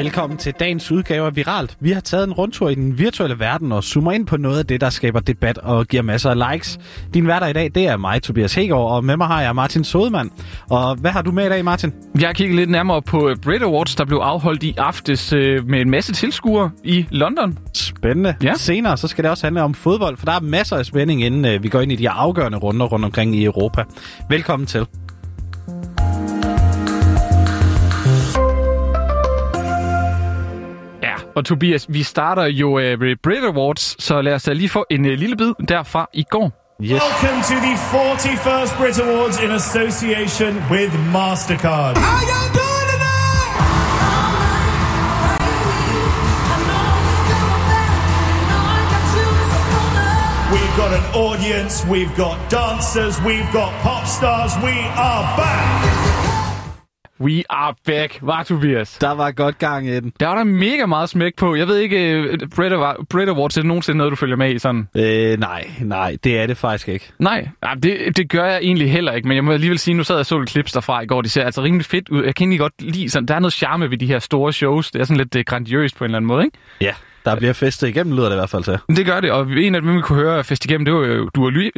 Velkommen til dagens udgave af Viralt. Vi har taget en rundtur i den virtuelle verden og zoomer ind på noget af det, der skaber debat og giver masser af likes. Din værter i dag, det er mig, Tobias Hegård, og med mig har jeg Martin Sodemann. Og hvad har du med i dag, Martin? Jeg har kigget lidt nærmere på Brit Awards, der blev afholdt i aftes øh, med en masse tilskuere i London. Spændende. Ja. Senere så skal det også handle om fodbold, for der er masser af spænding, inden øh, vi går ind i de afgørende runder rundt omkring i Europa. Velkommen til. Og Tobias, vi starter jo uh, Brit Awards, så lad os da lige få en uh, lille bid derfra i går. Yes. Welcome to the 41st Brit Awards in association with MasterCard. How doing? We've got an audience, we've got dancers, we've got pop stars, we are back! We are back, var Tobias. Der var godt gang i den. Der var der mega meget smæk på. Jeg ved ikke, øh, Brit Awards, er det nogensinde noget, du følger med i sådan? Øh, nej, nej, det er det faktisk ikke. Nej, det, det gør jeg egentlig heller ikke, men jeg må alligevel sige, nu sad jeg så lidt clips derfra i går, de ser altså rimelig fedt ud. Jeg kan egentlig godt lide sådan, der er noget charme ved de her store shows. Det er sådan lidt øh, grandiøst på en eller anden måde, ikke? Ja. Der bliver festet igennem, lyder det i hvert fald til. Det gør det, og en af dem, vi kunne høre fest igennem, det var jo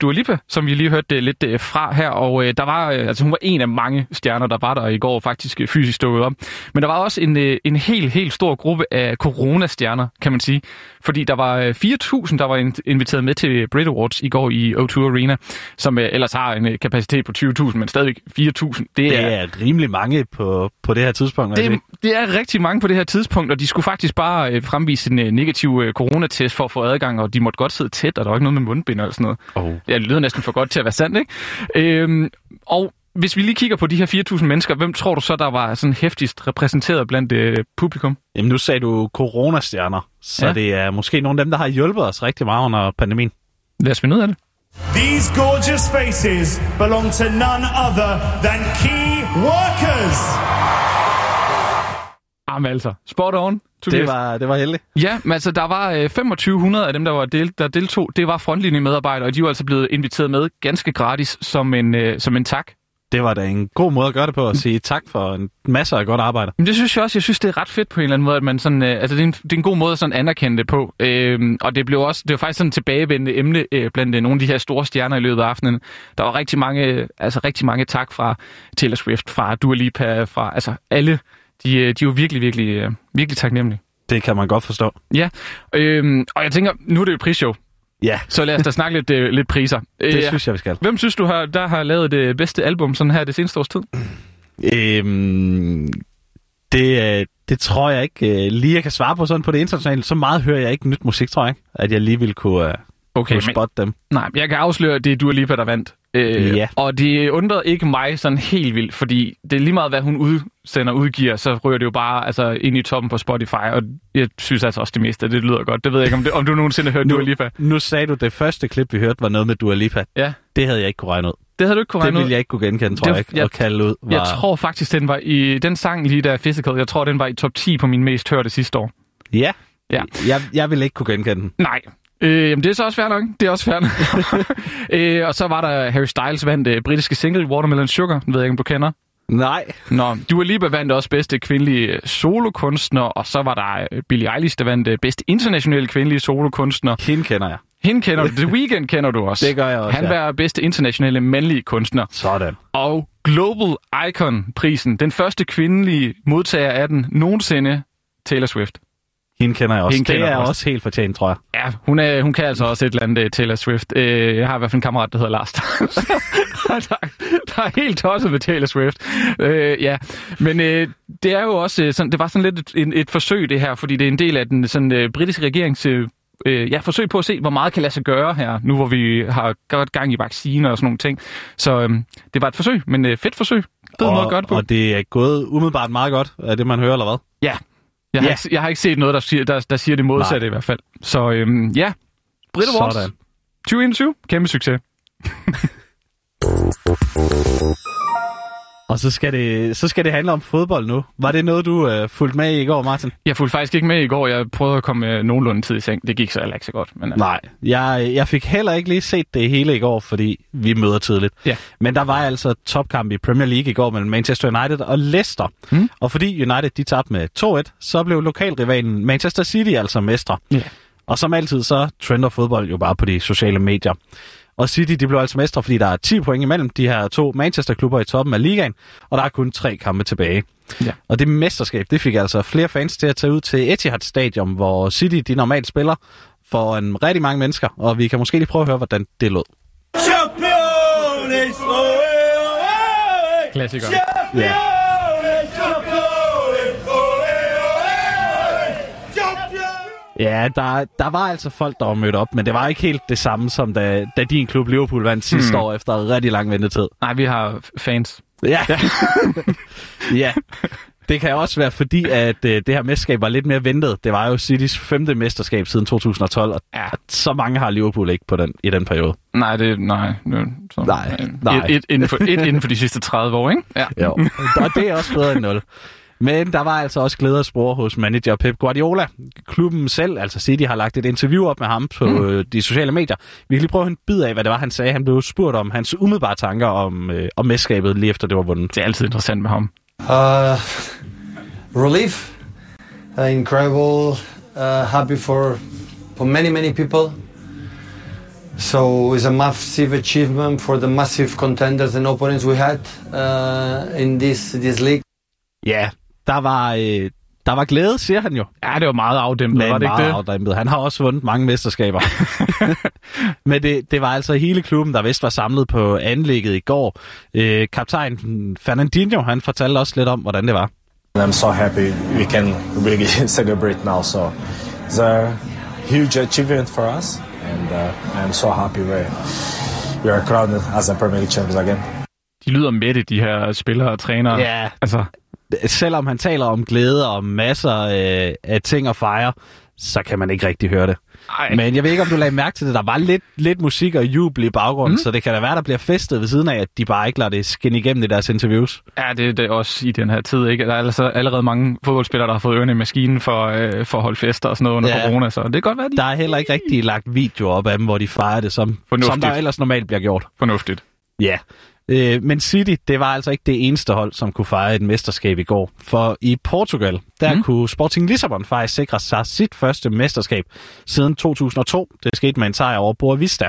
Dua Lipa, som vi lige hørte lidt øh, fra her, og øh, der var, øh, altså hun var en af mange stjerner, der var der i går faktisk fysisk stået op. Men der var også en, en helt, helt stor gruppe af coronastjerner, kan man sige, fordi der var 4.000, der var inviteret med til Brit Awards i går i O2 Arena, som ellers har en kapacitet på 20.000, men stadigvæk 4.000. Det, det er, er rimelig mange på, på det her tidspunkt. Det, det er rigtig mange på det her tidspunkt, og de skulle faktisk bare fremvise en negativ øh, coronatest for at få adgang, og de måtte godt sidde tæt, og der var ikke noget med mundbind eller sådan noget. Oh. Ja, det lyder næsten for godt til at være sandt, ikke? Øhm, og hvis vi lige kigger på de her 4.000 mennesker, hvem tror du så, der var sådan hæftigst repræsenteret blandt øh, publikum? Jamen nu sagde du coronastjerner, så ja. det er måske nogle af dem, der har hjulpet os rigtig meget under pandemien. Lad os finde ud af det. These gorgeous faces belong to none other than key workers. Jamen altså, spot on. Tobias. Det var, det var heldigt. Ja, men altså, der var øh, 2500 af dem, der, var del, der deltog. Det var frontlinjemedarbejdere, og de var altså blevet inviteret med ganske gratis som en, øh, som en tak. Det var da en god måde at gøre det på, at sige tak for en masse af godt arbejde. Men det synes jeg også. Jeg synes, det er ret fedt på en eller anden måde, at man sådan, øh, altså det er, en, det er en god måde at sådan anerkende det på. Øh, og det blev også, det var faktisk sådan et tilbagevendende emne øh, blandt øh, nogle af de her store stjerner i løbet af aftenen. Der var rigtig mange, altså rigtig mange tak fra Taylor Swift, fra Dua Lipa, fra altså alle de, øh, de er jo virkelig, virkelig, øh, virkelig taknemmelige. Det kan man godt forstå. Ja, øhm, og jeg tænker, nu er det jo prisshow. Ja. Så lad os da snakke lidt, øh, lidt priser. Det øh, synes jeg, vi skal. Hvem synes du, har, der har lavet det bedste album sådan her det seneste års tid? Øhm, det, det tror jeg ikke lige, jeg kan svare på sådan på det internationale. Så meget hører jeg ikke nyt musik, tror jeg at jeg lige vil kunne, okay, kunne spotte men, dem. Nej, jeg kan afsløre, at det er Dua Lipa, der vandt. Øh, ja. Og det undrede ikke mig sådan helt vildt, fordi det er lige meget, hvad hun udsender udgiver, så ryger det jo bare altså, ind i toppen på Spotify, og jeg synes altså også det meste, det lyder godt. Det ved jeg ikke, om, det, om du nogensinde har hørt nu, Dua Lipa. Nu sagde du, det første klip, vi hørte, var noget med Dua Lipa. Ja. Det havde jeg ikke kunne regne ud. Det havde du ikke kunne regne ud? Det ville jeg ikke kunne genkende, tror det, jeg ikke, jeg, kalde ud. Var... Jeg tror faktisk, den var i den sang lige der Physical, jeg tror, den var i top 10 på min mest hørte sidste år. Ja, ja. Jeg, jeg vil ikke kunne genkende den. Nej, Øh, jamen, det er så også fair nok. Det er også fair øh, og så var der Harry Styles vandt øh, britiske single Watermelon Sugar. Den ved jeg ikke, om du kender. Nej. Nå, Dua Lipa vandt også bedste kvindelige øh, solokunstner, og så var der øh, Billie Eilish, der vandt øh, bedste internationale kvindelige solokunstner. Hende kender jeg. Hende kender du. The Weeknd kender du også. Det gør jeg også, Han var ja. bedste internationale mandlige kunstner. Sådan. Og Global Icon-prisen, den første kvindelige modtager af den nogensinde, Taylor Swift. Hende kender jeg også. Hende det er også. også helt fortjent, tror jeg. Ja, hun, er, hun kan altså også et eller andet Taylor Swift. Øh, jeg har i hvert fald en kammerat, der hedder Lars. der, der er helt tosset med Taylor Swift. Øh, ja, men øh, det er jo også sådan, det var sådan lidt et, et, et forsøg det her, fordi det er en del af den sådan, øh, britiske regerings øh, ja, forsøg på at se, hvor meget kan lade sig gøre her, nu hvor vi har godt gang i vacciner og sådan nogle ting. Så øh, det var et forsøg, men øh, fedt forsøg. Fed og, måde at gøre det på. Og det er gået umiddelbart meget godt, er det man hører, eller hvad? Ja, jeg har, ja. ikke, jeg har ikke set noget, der siger, der, der siger det modsatte Nej. i hvert fald. Så øhm, ja, Brit Awards 2021, kæmpe succes. Og så skal, det, så skal det handle om fodbold nu. Var det noget, du øh, fulgte med i i går, Martin? Jeg fulgte faktisk ikke med i går. Jeg prøvede at komme øh, nogenlunde tid i seng. Det gik så heller ikke så godt. Men, øh, Nej, jeg, jeg fik heller ikke lige set det hele i går, fordi vi møder tidligt. Ja. Men der var altså topkamp i Premier League i går mellem Manchester United og Leicester. Mm. Og fordi United de tabte med 2-1, så blev lokalrivalen Manchester City altså mestre. Ja. Og som altid, så trender fodbold jo bare på de sociale medier. Og City de blev altså mestre, fordi der er 10 point imellem de her to Manchester-klubber i toppen af ligaen, og der er kun tre kampe tilbage. Ja. Og det mesterskab, det fik altså flere fans til at tage ud til Etihad Stadium, hvor City de normalt spiller for en rigtig mange mennesker, og vi kan måske lige prøve at høre, hvordan det lød. Champions! Klassiker. Ja. Ja, der, der var altså folk, der var mødt op, men det var ikke helt det samme, som da, da din klub Liverpool vandt sidste Hmm. år efter rigtig lang ventetid. Nej, vi har fans. Ja. ja. Det kan også være fordi, at øh, det her mesterskab var lidt mere ventet. Det var jo Citys femte mesterskab siden 2012, og Ja. så mange har Liverpool ikke på den, i den periode. Nej, det nej. Det, så, Nej, nej. Et, et, inden for, et inden for de sidste 30 år, ikke? Ja. Jo. og det er også bedre end 0. Men der var altså også glæde at spore hos manager Pep Guardiola. Klubben selv, altså City, har lagt et interview op med ham på mm. de sociale medier. Vi kan lige prøve at en bid af, hvad det var, han sagde. Han blev spurgt om hans umiddelbare tanker om, øh, om mesterskabet lige efter det var vundet. Det er altid interessant med ham. Uh, relief, uh, incredible, uh, happy for for many many people. So it's a massive achievement for the massive contenders and opponents we had uh, in this this league. Ja, der var, øh, der var glæde, siger han jo. Ja, det var meget afdæmpet, Men var det ikke meget det? afdæmpet. Han har også vundet mange mesterskaber. Men det, det var altså hele klubben, der vist var samlet på anlægget i går. Øh, kaptajn Fernandinho, han fortalte også lidt om, hvordan det var. I'm so happy we can really celebrate now. So it's a huge achievement for us, and uh, I'm so happy we we are crowned as a Premier League champions again. De lyder mætte, de her spillere og trænere. Ja, Altså, selvom han taler om glæde og masser øh, af ting at fejre, så kan man ikke rigtig høre det. ej. Men jeg ved ikke, om du lagde mærke til det. Der var lidt, lidt musik og jubel i baggrunden, mm. så det kan da være, der bliver festet ved siden af, at de bare ikke lader det skinne igennem i deres interviews. Ja, det, det er også i den her tid, ikke? Der er altså allerede mange fodboldspillere, der har fået ørerne i maskinen for, øh, for at holde fester og sådan noget under Ja. corona, så det kan godt være, de Der er heller ikke rigtig lagt videoer op af dem, hvor de fejrer det, som, Fornuftigt. som der ellers normalt bliver gjort. fornuftigt. Ja. Øh, men City, det var altså ikke det eneste hold, som kunne fejre et mesterskab i går. For i Portugal, der mm. kunne Sporting Lissabon faktisk sikre sig sit første mesterskab siden 2002. Det skete med en sejr over Boa Vista.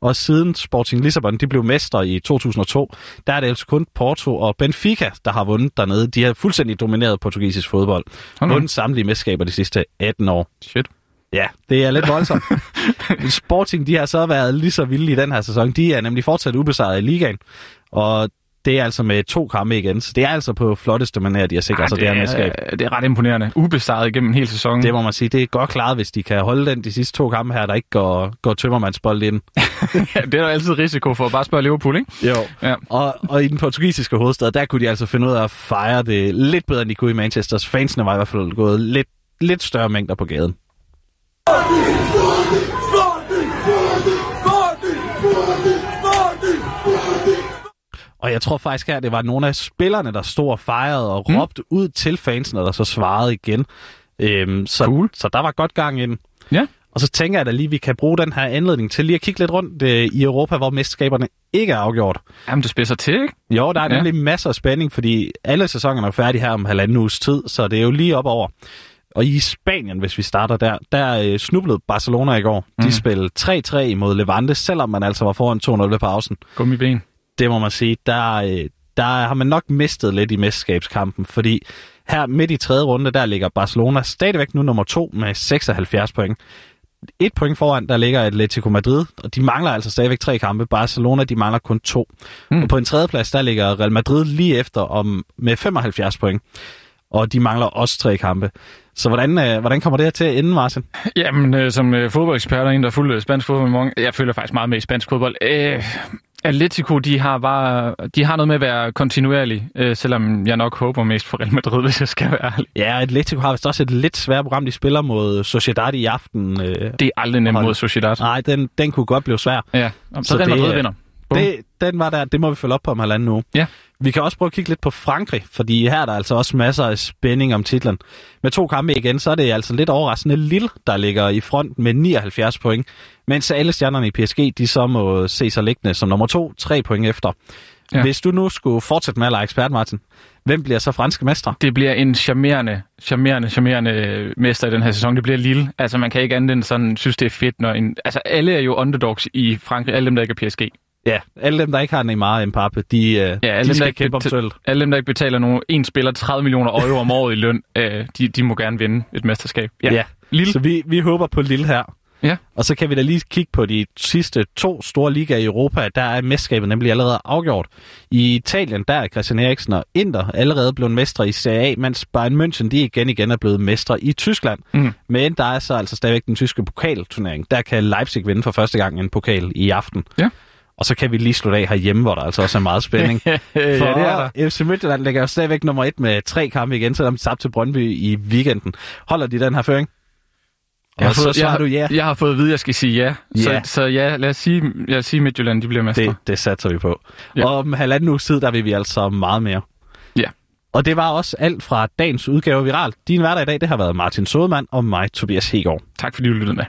Og siden Sporting Lissabon de blev mestre i 2002, der er det altså kun Porto og Benfica, der har vundet dernede. De har fuldstændig domineret portugisisk fodbold. Nu. Vundet samtlige mesterskaber de sidste 18 år. Shit. Ja, det er lidt voldsomt. Sporting, de har så været lige så vilde i den her sæson. De er nemlig fortsat ubesejret i ligaen, og det er altså med to kampe igen. Så det er altså på flotteste manér, de har sikret sig det, her mesterskab. er, det er ret imponerende. Ubesejret igennem en hel sæson. Det må man sige. Det er godt klaret, hvis de kan holde den de sidste to kampe her, der ikke går, går tømmermandsbold ind. ja, det er der altid risiko for. Bare spørge Liverpool, ikke? Jo. Ja. Og, og i den portugisiske hovedstad, der kunne de altså finde ud af at fejre det lidt bedre, end de kunne i Manchester. Fansene var i hvert fald gået lidt, lidt større mængder på gaden. Og jeg tror faktisk her, det var nogle af spillerne, der stod og fejrede og Mm. råbte ud til fansene, der så svarede igen. Øhm, så, Cool. så der var godt gang i den. Ja. Og så tænker jeg da lige, at vi kan bruge den her anledning til lige at kigge lidt rundt øh, i Europa, hvor mesterskaberne ikke er afgjort. Jamen, det spidser til, ikke? Jo, der er Ja. nemlig masser af spænding, fordi alle sæsonerne er færdige her om halvanden uges tid, så det er jo lige op over. Og i Spanien, hvis vi starter der, der øh, snublede Barcelona i går. De Mm. spillede 3-3 imod Levante, selvom man altså var foran 2-0 ved pausen. Gummiben. Det må man sige, der, øh, der har man nok mistet lidt i mesterskabskampen, fordi her midt i tredje runde, der ligger Barcelona stadigvæk nu nummer to med 76 point. Et point foran, der ligger Atletico Madrid, og de mangler altså stadigvæk tre kampe. Barcelona, de mangler kun to. Mm. Og på en tredje plads, der ligger Real Madrid lige efter om, med 75 point. Og de mangler også tre kampe. Så hvordan, øh, hvordan kommer det her til at ende, Martin? Jamen, øh, som øh, fodboldekspert og en, der er fuld af spansk fodbold med mange, jeg føler faktisk meget med i spansk fodbold. Øh, Atletico, de har bare, de har noget med at være kontinuerlig, øh, selvom jeg nok håber mest for Real Madrid, hvis jeg skal være ærlig. Ja, Atletico har vist også et lidt svært program. De spiller mod Sociedad i aften. Øh, Det er aldrig nemt mod Sociedad. nej, den, den kunne godt blive svær. Ja, så, så Så Real det Madrid er- vinder. Det, den var der. Det må vi følge op på om halvanden uge. Ja. Vi kan også prøve at kigge lidt på Frankrig, fordi her er der altså også masser af spænding om titlen. Med to kampe igen, så er det altså lidt overraskende Lille, der ligger i front med 79 point, mens alle stjernerne i PSG, de så må se sig liggende som nummer to, tre point efter. Ja. Hvis du nu skulle fortsætte med at lege ekspert, Martin, hvem bliver så franske mestre? Det bliver en charmerende, charmerende, charmerende mester i den her sæson. Det bliver Lille. Altså, man kan ikke andet end sådan synes, det er fedt, når en... Altså, alle er jo underdogs i Frankrig, alle dem, der ikke er PSG. Ja, alle dem, der ikke har Neymar og Mbappe, de, ja, Ja, alle, de dem, der skal ikke kæmpe om sølv. alle dem, der ikke betaler nogen, en spiller 30 millioner euro om året i løn, øh, de, de må gerne vinde et mesterskab. Ja. Lille. Så vi, vi håber på Lille her. Ja. Og så kan vi da lige kigge på de sidste to store ligaer i Europa. Der er mesterskabet nemlig allerede afgjort. I Italien, der er Christian Eriksen og Inter allerede blevet mestre i Serie A, mens Bayern München de igen igen er blevet mestre i Tyskland. Mm. Men der er så altså stadigvæk den tyske pokalturnering. Der kan Leipzig vinde for første gang en pokal i aften. Ja. Og så kan vi lige slutte af herhjemme, hvor der altså også er meget spænding. ja, For det er der. FC Midtjylland ligger jo stadigvæk nummer et med tre kampe igen, selvom de tabte til Brøndby i weekenden. Holder de den her føring? Jeg har, Og så fået, jeg, har, du ja. jeg har fået at vide, at jeg skal sige ja. Ja. Så, så ja, lad os sige, lad os sige Midtjylland, de bliver mestre. Det, det satser vi på. Ja. Ja. Og om halvanden uge tid, der vil vi altså meget mere. Ja. Og det var også alt fra dagens udgave Viral. Din hverdag i dag, det har været Martin Sodemann og mig, Tobias Hegård. Tak fordi du lyttede med.